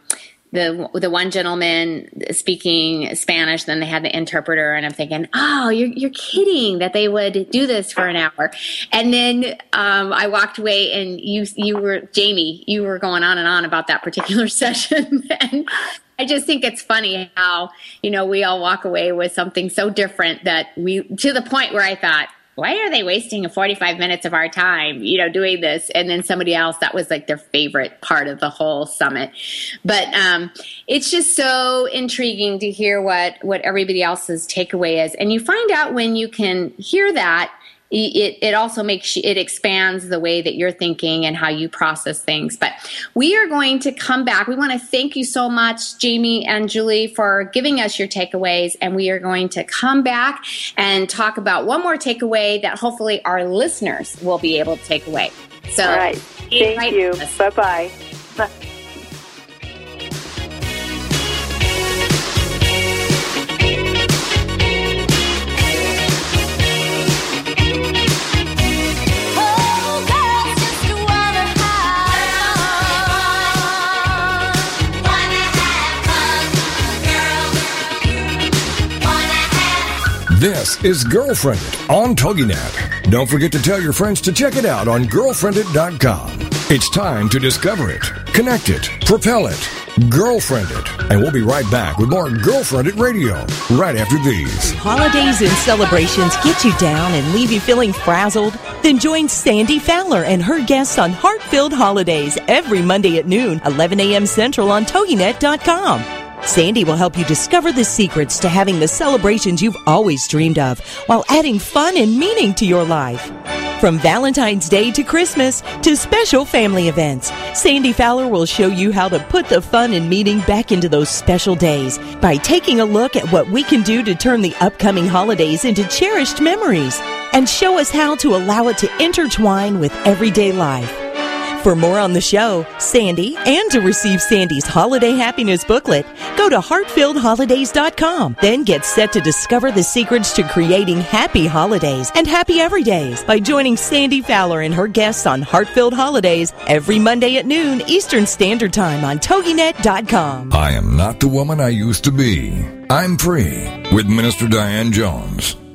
the the one gentleman speaking Spanish, then they had the interpreter, and I'm thinking, oh, you're you're kidding that they would do this for an hour, and then um, I walked away, and you you were Jamie, you were going on and on about that particular session, and I just think it's funny how you know we all walk away with something so different that we to the point where I thought why are they wasting 45 minutes of our time, you know, doing this? And then somebody else, that was like their favorite part of the whole summit. But um, it's just so intriguing to hear what, what everybody else's takeaway is. And you find out when you can hear that it, it also makes you, it expands the way that you're thinking and how you process things. But we are going to come back. We want to thank you so much, Jamie and Julie, for giving us your takeaways. And we are going to come back and talk about one more takeaway that hopefully our listeners will be able to take away. So, all right. Thank right you. Bye bye. This is Girlfriended on TogiNet. Don't forget to tell your friends to check it out on girlfriendit.com. It's time to discover it, connect it, propel it, Girlfriended. And we'll be right back with more Girlfriended Radio right after these. Holidays and celebrations get you down and leave you feeling frazzled? Then join Sandy Fowler and her guests on Heart Filled Holidays every Monday at noon, 11 a.m. Central on TogiNet.com. Sandy will help you discover the secrets to having the celebrations you've always dreamed of while adding fun and meaning to your life. From Valentine's Day to Christmas to special family events, Sandy Fowler will show you how to put the fun and meaning back into those special days by taking a look at what we can do to turn the upcoming holidays into cherished memories and show us how to allow it to intertwine with everyday life. For more on the show, Sandy, and to receive Sandy's holiday happiness booklet, go to heartfilledholidays.com. Then get set to discover the secrets to creating happy holidays and happy everydays by joining Sandy Fowler and her guests on Heartfilled Holidays every Monday at noon Eastern Standard Time on TogiNet.com. I am not the woman I used to be. I'm free with Minister Diane Jones.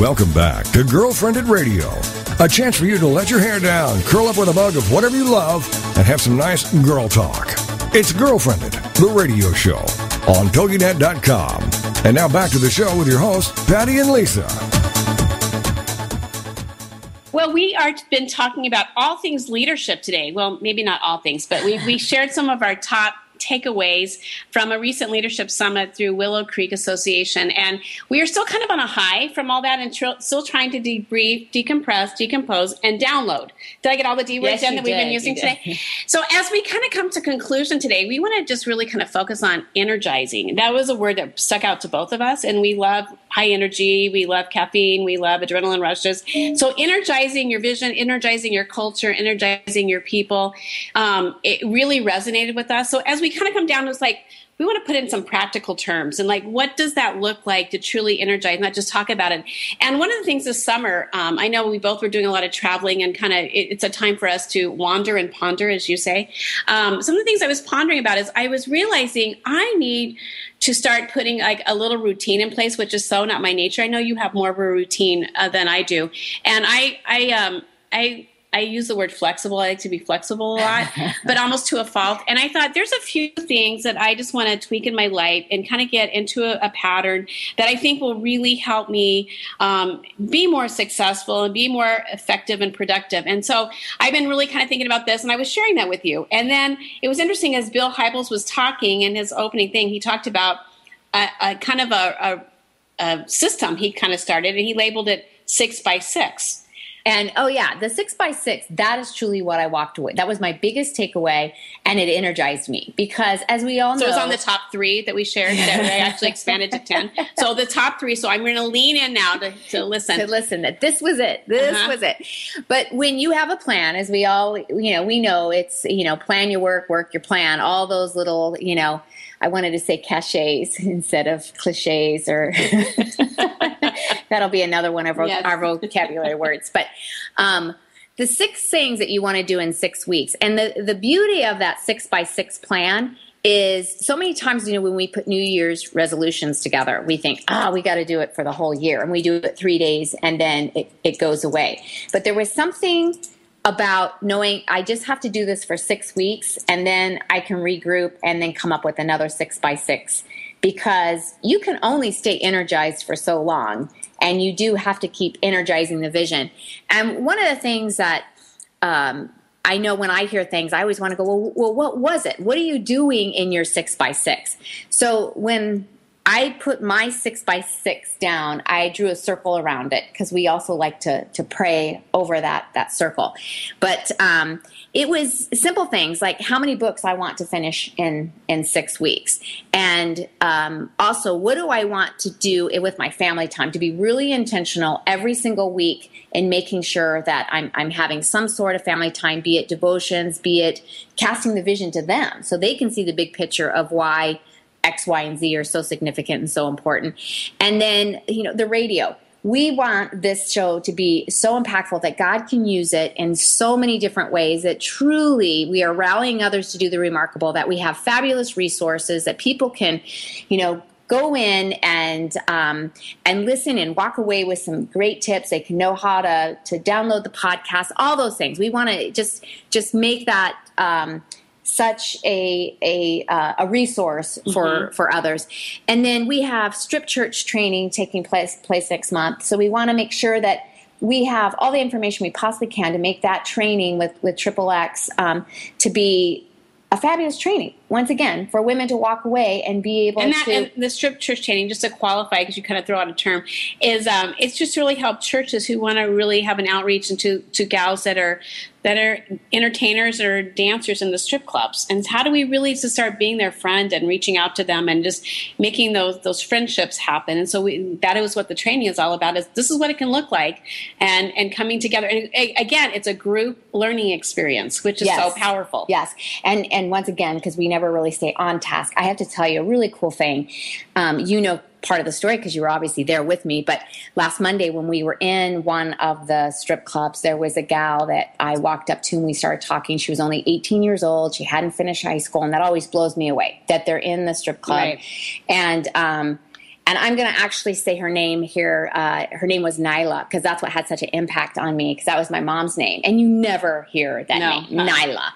Welcome back to Girlfriended Radio. A chance for you to let your hair down, curl up with a mug of whatever you love, and have some nice girl talk. It's Girlfriended, the radio show on TogiNet.com. And now back to the show with your hosts, Patty and Lisa. Well, we are been talking about all things leadership today. Well, maybe not all things, but we we shared some of our top takeaways from a recent leadership summit through Willow Creek Association. And we are still kind of on a high from all that and tr- still trying to debrief, decompress, decompose, and download. Did I get all the D words yes, in that we've been using today? So as we kind of come to conclusion today, we want to just really kind of focus on energizing. That was a word that stuck out to both of us. And we love high energy. We love caffeine. We love adrenaline rushes. So energizing your vision, energizing your culture, energizing your people. Um, it really resonated with us. So as we kind of come down it's like, we want to put in some practical terms and like what does that look like to truly energize not just talk about it and one of the things this summer um, i know we both were doing a lot of traveling and kind of it, it's a time for us to wander and ponder as you say um, some of the things i was pondering about is i was realizing i need to start putting like a little routine in place which is so not my nature. I know you have more of a routine uh, than i do. And i i um i I use the word flexible. I like to be flexible a lot, but almost to a fault. And I thought there's a few things that I just want to tweak in my life and kind of get into a, a pattern that I think will really help me um, be more successful and be more effective and productive. And so I've been really kind of thinking about this, and I was sharing that with you. And then it was interesting as Bill Hybels was talking in his opening thing, he talked about a, a kind of a, a, a system he kind of started, and he labeled it six by six. And oh yeah, the six by six, that is truly what I walked away. That was my biggest takeaway and it energized me because as we all know. So it was on the top three that we shared that I actually expanded to 10. So the top three. So I'm going to lean in now to, to listen. To listen that this was it. This uh-huh. was it. But when you have a plan, as we all, you know, we know it's, you know, plan your work, work your plan, all those little, you know, I wanted to say cachets instead of cliches or that'll be another one of our, yes. our vocabulary words. But um, the six things that you want to do in six weeks. And the, the beauty of that six by six plan is so many times, you know, when we put New Year's resolutions together, we think, ah, oh, we got to do it for the whole year. And we do it three days and then it, it goes away. But there was something about knowing I just have to do this for six weeks and then I can regroup and then come up with another six by six because you can only stay energized for so long and you do have to keep energizing the vision. And one of the things that um, I know when I hear things, I always want to go, well, well, what was it? What are you doing in your six by six? So when I put my six by six down. I drew a circle around it because we also like to to pray over that that circle. But um, it was simple things like how many books I want to finish in in six weeks, and um, also what do I want to do with my family time to be really intentional every single week in making sure that I'm I'm having some sort of family time, be it devotions, be it casting the vision to them, so they can see the big picture of why X, Y, and Z are so significant and so important. And then, you know, the radio. We want this show to be so impactful that God can use it in so many different ways that truly we are rallying others to do the remarkable, that we have fabulous resources, that people can, you know, go in and um, and listen and walk away with some great tips. They can know how to to download the podcast, all those things. We want to just just make that um, such a a, uh, a resource for Mm-hmm. for others. And then we have strip church training taking place place next month. So we want to make sure that we have all the information we possibly can to make that training with with Triple X um, to be a fabulous training once again for women to walk away and be able and that to and the strip church training just to qualify because you kind of throw out a term is um, it's just really helped churches who want to really have an outreach into to gals that are that are entertainers or dancers in the strip clubs. And how do we really just start being their friend and reaching out to them and just making those those friendships happen? And so we, that is what the training is all about is this is what it can look like and and coming together. And again it's a group learning experience which is Yes. so powerful. Yes, and and once again, because we never really stay on task, I have to tell you a really cool thing. Um, you know part of the story because you were obviously there with me. But last Monday, when we were in one of the strip clubs, there was a gal that I walked up to and we started talking. She was only 18 years old. She hadn't finished high school, and that always blows me away that they're in the strip club. Right. And um, and I'm going to actually say her name here. Uh, her name was Nyla because that's what had such an impact on me because that was my mom's name, and you never hear that No. name, Nyla.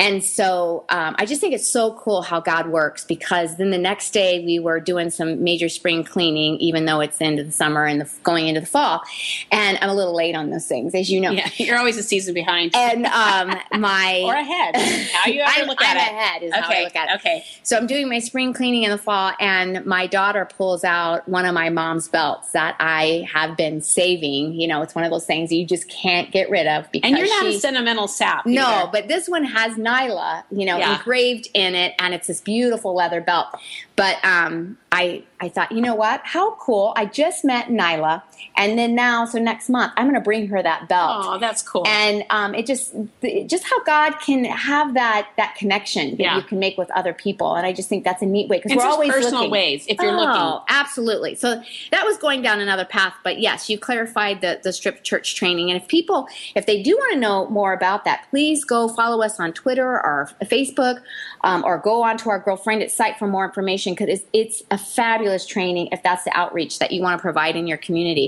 And so um, I just think it's so cool how God works because then the next day we were doing some major spring cleaning, even though it's into the summer and the, going into the fall. And I'm a little late on those things, as you know. yeah you're always a season behind And um, my or ahead how you ever look at I'm it ahead is how I okay look at it. okay So I'm doing my spring cleaning in the fall, and my daughter pulls out one of my mom's belts that I have been saving. You know, it's one of those things you just can't get rid of because and you're not she, a sentimental sap no, either. but this one has Nyla, you know, Yeah. engraved in it, and it's this beautiful leather belt. But um, I, I thought, you know what? How cool! I just met Nyla, and then now, so next month, I'm going to bring her that belt. oh that's cool And um, it just, it- just how God can have that that connection that Yeah. you can make with other people, and I just think that's a neat way because we're always personal looking. ways, if you're looking. oh, looking. absolutely. So that was going down another path, but yes, you clarified the the strip church training, and if people, if they do want to know more about that, please go follow us on Twitter or Facebook, um, or go onto our girlfriend at site for more information because it's, it's a fabulous training if that's the outreach that you want to provide in your community.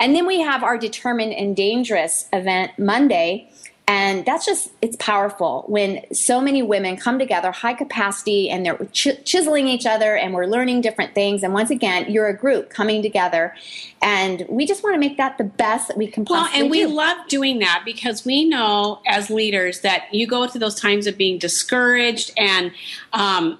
And then we have our Determined and Dangerous event Monday. And that's just, it's powerful when so many women come together, high capacity, and they're ch- chiseling each other and we're learning different things. And once again, you're a group coming together. And we just want to make that the best that we can well and we do. love doing that because we know as leaders that you go through those times of being discouraged and um,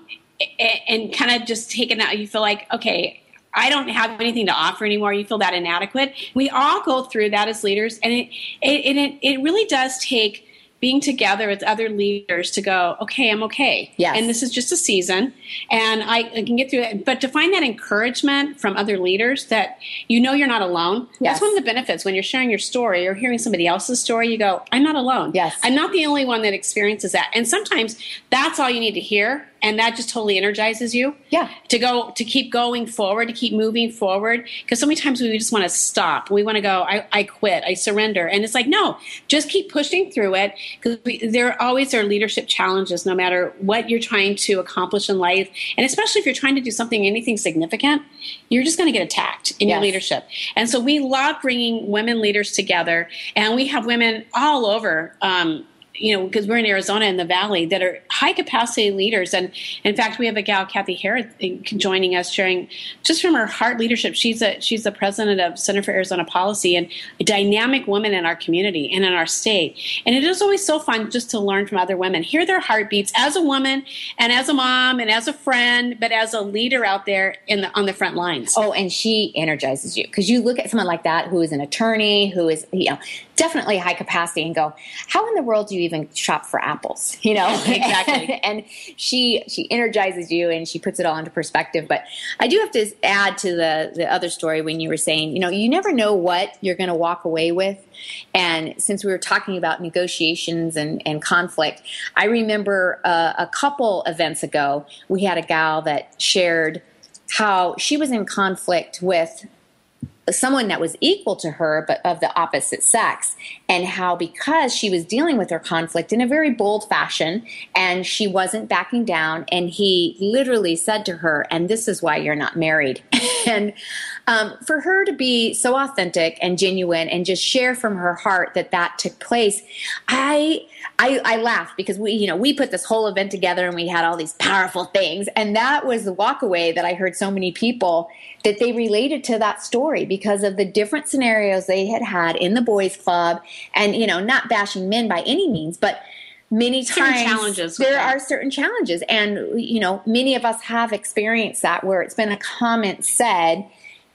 and kind of just taken out you feel like okay I don't have anything to offer anymore. You feel that inadequate. We all go through that as leaders, and it it it, it, really does take being together with other leaders to go, okay, I'm okay. Yes. And this is just a season and I, I can get through it. But to find that encouragement from other leaders that you know you're not alone, Yes. that's one of the benefits when you're sharing your story or hearing somebody else's story, you go, I'm not alone. Yes. I'm not the only one that experiences that. And sometimes that's all you need to hear. And that just totally energizes you Yeah. to go to keep going forward to keep moving forward. Because so many times we just want to stop. We want to go I, I quit i surrender. And it's like no just keep pushing through it because there are always are leadership challenges no matter what you're trying to accomplish in life. And especially if you're trying to do something anything significant you're just going to get attacked in your leadership. And so we love bringing women leaders together. And we have women all over um, you know, because we're in Arizona in the Valley that are high capacity leaders. And in fact, we have a gal, Cathi Herrod, eh, joining us, sharing just from her heart leadership. She's a she's the president of Center for Arizona Policy and a dynamic woman in our community and in our state. And it is always so fun just to learn from other women, hear their heartbeats as a woman and as a mom and as a friend, but as a leader out there in the on the front lines. Oh, and she energizes you because you look at someone like that who is an attorney, who is you know definitely high capacity, and go, how in the world do you even shop for apples? You know Exactly. and she she energizes you and she puts it all into perspective. But I do have to add to the the other story when you were saying, you know, you never know what you're going to walk away with. And since we were talking about negotiations and, and conflict, I remember uh, a couple events ago, we had a gal that shared how she was in conflict with someone that was equal to her but of the opposite sex. And how because she was dealing with her conflict in a very bold fashion and she wasn't backing down and he literally said to her and this is why you're not married. And um, for her to be so authentic and genuine and just share from her heart that that took place i I, I laughed because we, you know, we put this whole event together and we had all these powerful things. And that was the walkaway that I heard so many people that they related to that story because of the different scenarios they had had in the boys club and, you know, not bashing men by any means, but many times challenges. there that. are certain challenges and you know many of us have experienced that where it's been a comment said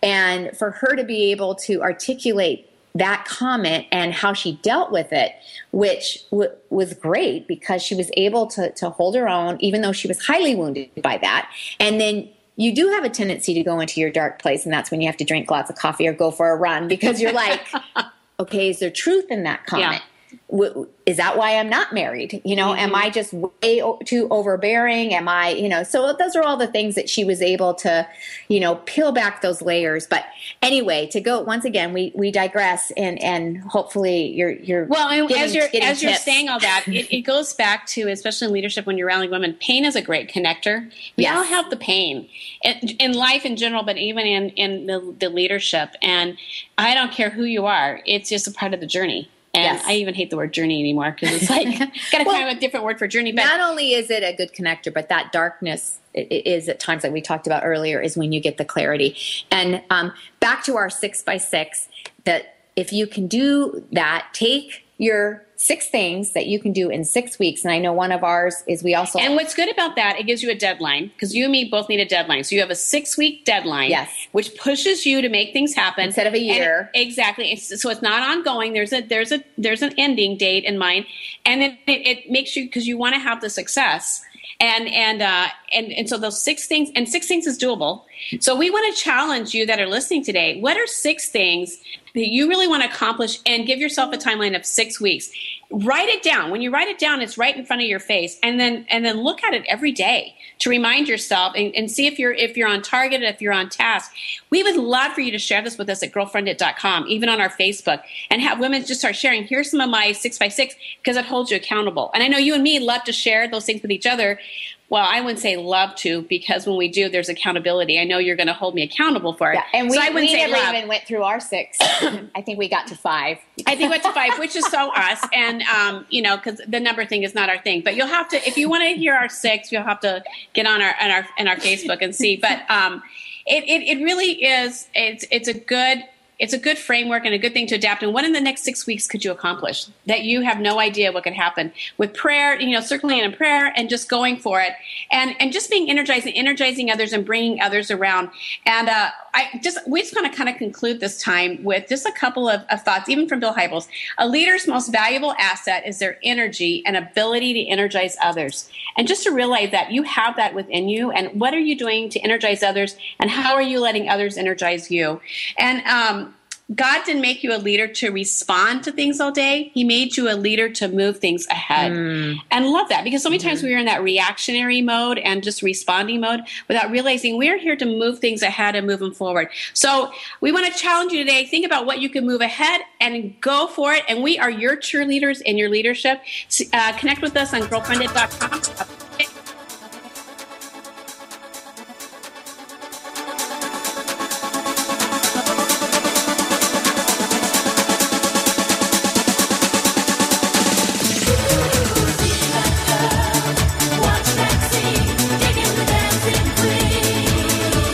and for her to be able to articulate that comment and how she dealt with it which w- was great because she was able to, to hold her own even though she was highly wounded by that. And then you do have a tendency to go into your dark place and that's when you have to drink lots of coffee or go for a run because you're like okay is there truth in that comment W- is that why I'm not married? You know, am mm-hmm. I just way o- too overbearing? Am I, you know, so those are all the things that she was able to, you know, peel back those layers. But anyway, to go once again, we we digress, and and hopefully you're you're Well, and getting- as you're as you're saying all that, it, it goes back to especially in leadership when you're rallying women. Pain is a great connector. We Yes. all have the pain in, in life in general, but even in in the, the leadership. And I don't care who you are; it's just a part of the journey. And Yes. I even hate the word journey anymore because it's like got to Well, find a different word for journey. But not only is it a good connector, but that darkness is at times like we talked about earlier is when you get the clarity. And um, back to our six by six, that if you can do that, take your six things that you can do in six weeks. And I know one of ours is we also And what's good about that, it gives you a deadline because you and me both need a deadline. So you have a six week deadline, Yes. which pushes you to make things happen Instead of a year. it- exactly. It's, so it's not ongoing. There's a there's a there's an ending date in mind, and then it, it makes you because you want to have the success. And and uh, and and so those six things and six things is doable. So we want to challenge you that are listening today. What are six things that you really want to accomplish, and give yourself a timeline of six weeks? Write it down. When you write it down, it's right in front of your face, and then and then look at it every day to remind yourself and, and see if you're if you're on target, if you're on task. We would love for you to share this with us at girlfriendit.com, even on our Facebook, and have women just start sharing. Here's some of my six by six because it holds you accountable. And I know you and me love to share those things with each other. Well, I wouldn't say love to because when we do, there's accountability. I know you're going to hold me accountable for it. Yeah, and we, so I wouldn't we say never love. even went through our six. I think we got to five. I think we went to five, which is so us, and um, you know, because the number thing is not our thing. But you'll have to, if you want to hear our six, you'll have to get on our on our in our Facebook and see. But um, it, it it really is. It's it's a good. It's a good framework and a good thing to adapt. And what in the next six weeks could you accomplish that you have no idea what could happen with prayer? You know, circling in prayer and just going for it, and and just being energized and energizing others and bringing others around. And uh, I just we just want to kind of conclude this time with just a couple of, of thoughts, even from Bill Hybels. A leader's most valuable asset is their energy and ability to energize others. And just to realize that you have that within you, and what are you doing to energize others, and how are you letting others energize you? And um, God didn't make you a leader to respond to things all day. He made you a leader to move things ahead. And love that because so many times we are in that reactionary mode and just responding mode without realizing we're here to move things ahead and move them forward. So we want to challenge you today. Think about what you can move ahead and go for it. And we are your cheerleaders in your leadership. Uh, connect with us on girlfriendit.com.